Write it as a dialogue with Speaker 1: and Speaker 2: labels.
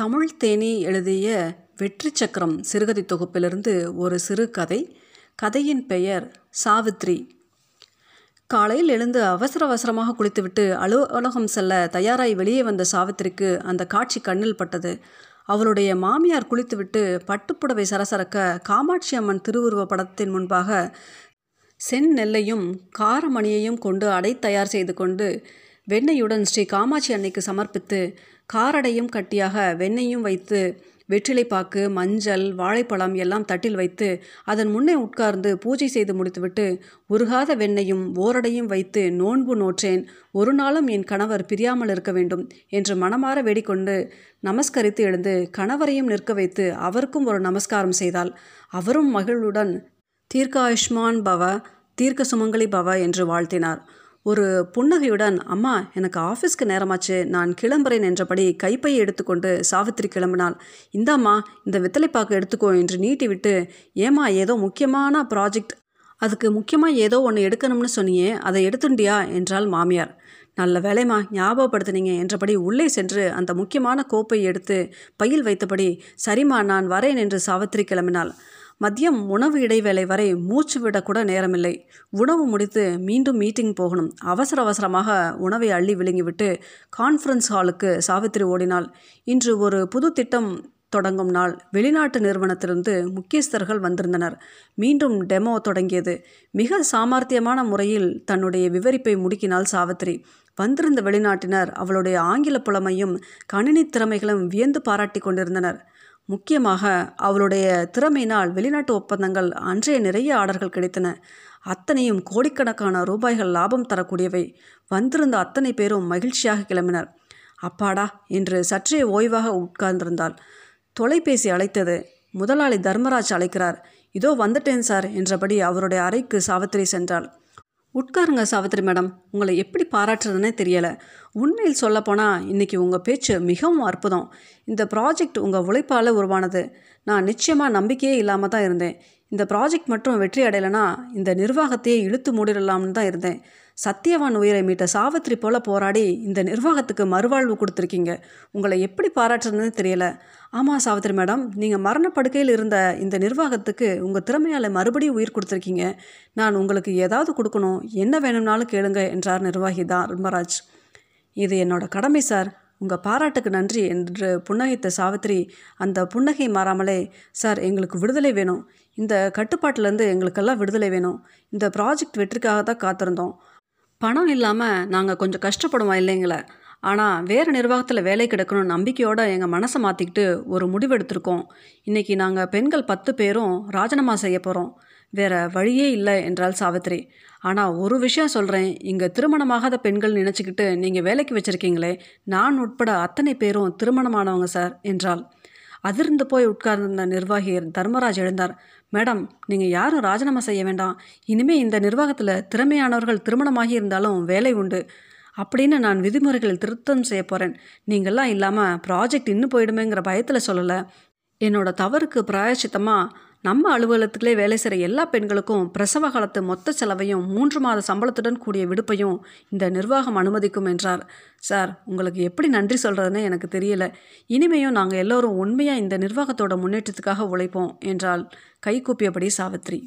Speaker 1: தமிழ் தேனி எழுதிய வெற்றி சக்கரம் சிறுகதை தொகுப்பிலிருந்து ஒரு சிறு கதை. கதையின் பெயர் சாவித்ரி. காலையில் எழுந்து அவசர அவசரமாக குளித்துவிட்டு அலுவலகம் செல்ல தயாராய் வெளியே வந்த சாவித்திரிக்கு அந்த காட்சி கண்ணில் பட்டது. அவளுடைய மாமியார் குளித்துவிட்டு பட்டுப்புடவை சரசரக்க காமாட்சி அம்மன் திருவுருவ படத்தின் முன்பாக செந்நெல்லையும் காரமணியையும் கொண்டு அடை தயார் செய்து கொண்டு வெண்ணெயுடன் ஸ்ரீ காமாட்சி அன்னைக்கு சமர்ப்பித்து காரடையும் கட்டியாக வெண்ணையும் வைத்து வெற்றிலைப்பாக்கு மஞ்சள் வாழைப்பழம் எல்லாம் தட்டில் வைத்து அதன் முன்னே உட்கார்ந்து பூஜை செய்து முடித்துவிட்டு உருகாத வெண்ணையும் ஓரடையும் வைத்து நோன்பு நோற்றேன். ஒரு நாளும் என் கணவர் பிரியாமல் இருக்க வேண்டும் என்று மனமாற வேடிக்கொண்டு நமஸ்கரித்து எழுந்து கணவரையும் நிற்க வைத்து அவருக்கும் ஒரு நமஸ்காரம் செய்தால் அவரும் மகிழ்வுடன் தீர்க்காயுஷ்மான் பவ தீர்க்க சுமங்கலி பவ என்று வாழ்த்தினார். ஒரு புன்னகையுடன் அம்மா எனக்கு ஆஃபீஸ்க்கு நேரமாச்சு. நான் கிளம்புறேன் என்றபடி கைப்பையை எடுத்துக்கொண்டு சாவித்திரி கிளம்பினாள். இந்தாம்மா இந்த வித்தலைப்பாக்கு எடுத்துக்கோ என்று நீட்டிவிட்டு ஏமா ஏதோ முக்கியமான ப்ராஜெக்ட். அதுக்கு முக்கியமாக ஏதோ ஒன்று எடுக்கணும்னு சொன்னியே அதை எடுத்துண்டியா? என்றாள் மாமியார். நல்ல வேலைமா ஞாபகப்படுத்தினீங்க என்றபடி உள்ளே சென்று அந்த முக்கியமான கோப்பை எடுத்து பையில் வைத்தபடி சரிம்மா நான் வரேன் என்று சாவித்திரி கிளம்பினாள். மதியம் உணவு இடைவேளை வரை மூச்சு விடக்கூட நேரமில்லை. உணவு முடித்து மீண்டும் மீட்டிங் போகணும். அவசர அவசரமாக உணவை அள்ளி விழுங்கிவிட்டு கான்ஃபரன்ஸ் ஹாலுக்கு சாவித்திரி ஓடினாள். இன்று ஒரு புது திட்டம் தொடங்கும் நாள். வெளிநாட்டு நிறுவனத்திலிருந்து முக்கியஸ்தர்கள் வந்திருந்தனர். மீண்டும் டெமோ தொடங்கியது. மிக சாமர்த்தியமான முறையில் தன்னுடைய விவரிப்பை முடுக்கினாள் சாவித்திரி. வந்திருந்த வெளிநாட்டினர் அவளுடைய ஆங்கில புலமையும் கணினி திறமைகளும் வியந்து பாராட்டி கொண்டிருந்தனர். முக்கியமாக அவளுடைய திறமையினால் வெளிநாட்டு ஒப்பந்தங்கள் அன்றைய நிறைய ஆர்டர்கள் கிடைத்தன. அத்தனையும் கோடிக்கணக்கான ரூபாய்கள் லாபம் தரக்கூடியவை. வந்திருந்த அத்தனை பேரும் மகிழ்ச்சியாக கிளம்பினர். அப்பாடா என்று சற்றே ஓய்வாக உட்கார்ந்திருந்தாள். தொலைபேசி அழைத்தது. முதலாளி தர்மராஜ் அழைக்கிறார். இதோ வந்துட்டேன் சார் என்றபடி அவருடைய அறைக்கு சாவித்திரி சென்றாள். உட்காருங்க சாவித்திரி மேடம். உங்களை எப்படி பாராட்டுறதுனே தெரியலை. உண்மையில் சொல்லப்போனால் இன்றைக்கி உங்கள் பேச்சு மிகவும் அற்புதம். இந்த ப்ராஜெக்ட் உங்கள் உழைப்பால் உருவானது. நான் நிச்சயமாக நம்பிக்கையே இல்லாமல் தான் இருந்தேன். இந்த ப்ராஜெக்ட் மட்டும் வெற்றி அடையலைன்னா இந்த நிர்வாகத்தையே இழுத்து மூடிடலாம்னு தான் இருந்தேன். சத்தியவான் உயிரை மீட்ட சாவித்திரி போல போராடி இந்த நிர்வாகத்துக்கு மறுவாழ்வு கொடுத்துருக்கீங்க. உங்களை எப்படி பாராட்டுறதுன்னு தெரியல. ஆமாம் சாவித்திரி மேடம் நீங்கள் மரணப்படுக்கையில் இருந்த இந்த நிர்வாகத்துக்கு உங்கள் திறமையால் மறுபடியும் உயிர் கொடுத்துருக்கீங்க. நான் உங்களுக்கு ஏதாவது கொடுக்கணும் என்ன வேணும்னாலும் கேளுங்க என்றார் நிர்வாகி தர்மராஜ் இது என்னோட கடமை சார். உங்கள் பாராட்டுக்கு நன்றி என்று புன்னகைத்த சாவித்திரி அந்த புன்னகை மாறாமலே சார் எங்களுக்கு விடுதலை வேணும். இந்த கட்டுப்பாட்டிலேருந்து எங்களுக்கெல்லாம் விடுதலை வேணும். இந்த ப்ராஜெக்ட் வெற்றிக்காக தான் காத்திருந்தோம். பணம் இல்லாமல் நாங்கள் கொஞ்சம் கஷ்டப்படுவோம் இல்லைங்களே? ஆனால் வேறு நிர்வாகத்தில் வேலை கிடைக்கணும் நம்பிக்கையோடு எங்கள் மனசை மாற்றிக்கிட்டு ஒரு முடிவெடுத்திருக்கோம் இன்றைக்கி நாங்கள் பெண்கள் பத்து பேரும் ராஜினாமா செய்ய போகிறோம் வேறு வழியே இல்லை என்றால் சாவித்திரி. ஆனால் ஒரு விஷயம் சொல்கிறேன் இங்கே திருமணமாகாத பெண்கள் நினச்சிக்கிட்டு நீங்கள் வேலைக்கு வச்சுருக்கீங்களே? நான் உட்பட அத்தனை பேரும் திருமணமானவங்க சார் என்றால் அதிர்ந்து போய் உட்கார்ந்த நிர்வாகி தர்மராஜ் எழுந்தார். மேடம் நீங்கள் யாரும் ராஜினாமா செய்ய வேண்டாம். இனிமேல் இந்த நிர்வாகத்தில் திறமையானவர்கள் திருமணமாகி இருந்தாலும் வேலை உண்டு. அப்படின்னு நான் விதிமுறைகளில் திருத்தம் செய்ய போகிறேன் நீங்கள்லாம் இல்லாமல் ப்ராஜெக்ட் இன்னும் போயிடுமேங்கிற பயத்தில் சொல்லலை. என்னோட தவறுக்கு பிராயச்சித்தமாக நம்ம அலுவலகத்திலே வேலை செய்கிற எல்லா பெண்களுக்கும் பிரசவ காலத்து மொத்த செலவையும் மூன்று மாத சம்பளத்துடன் கூடிய விடுப்பையும் இந்த நிர்வாகம் அனுமதிக்கும் என்றார். சார் உங்களுக்கு எப்படி நன்றி சொல்கிறதுன்னு எனக்கு தெரியல. இனிமேயும் நாங்கள் எல்லோரும் உண்மையாக இந்த நிர்வாகத்தோட முன்னேற்றத்துக்காக உழைப்போம் என்றால் கைகூப்பியபடி சாவித்ரி.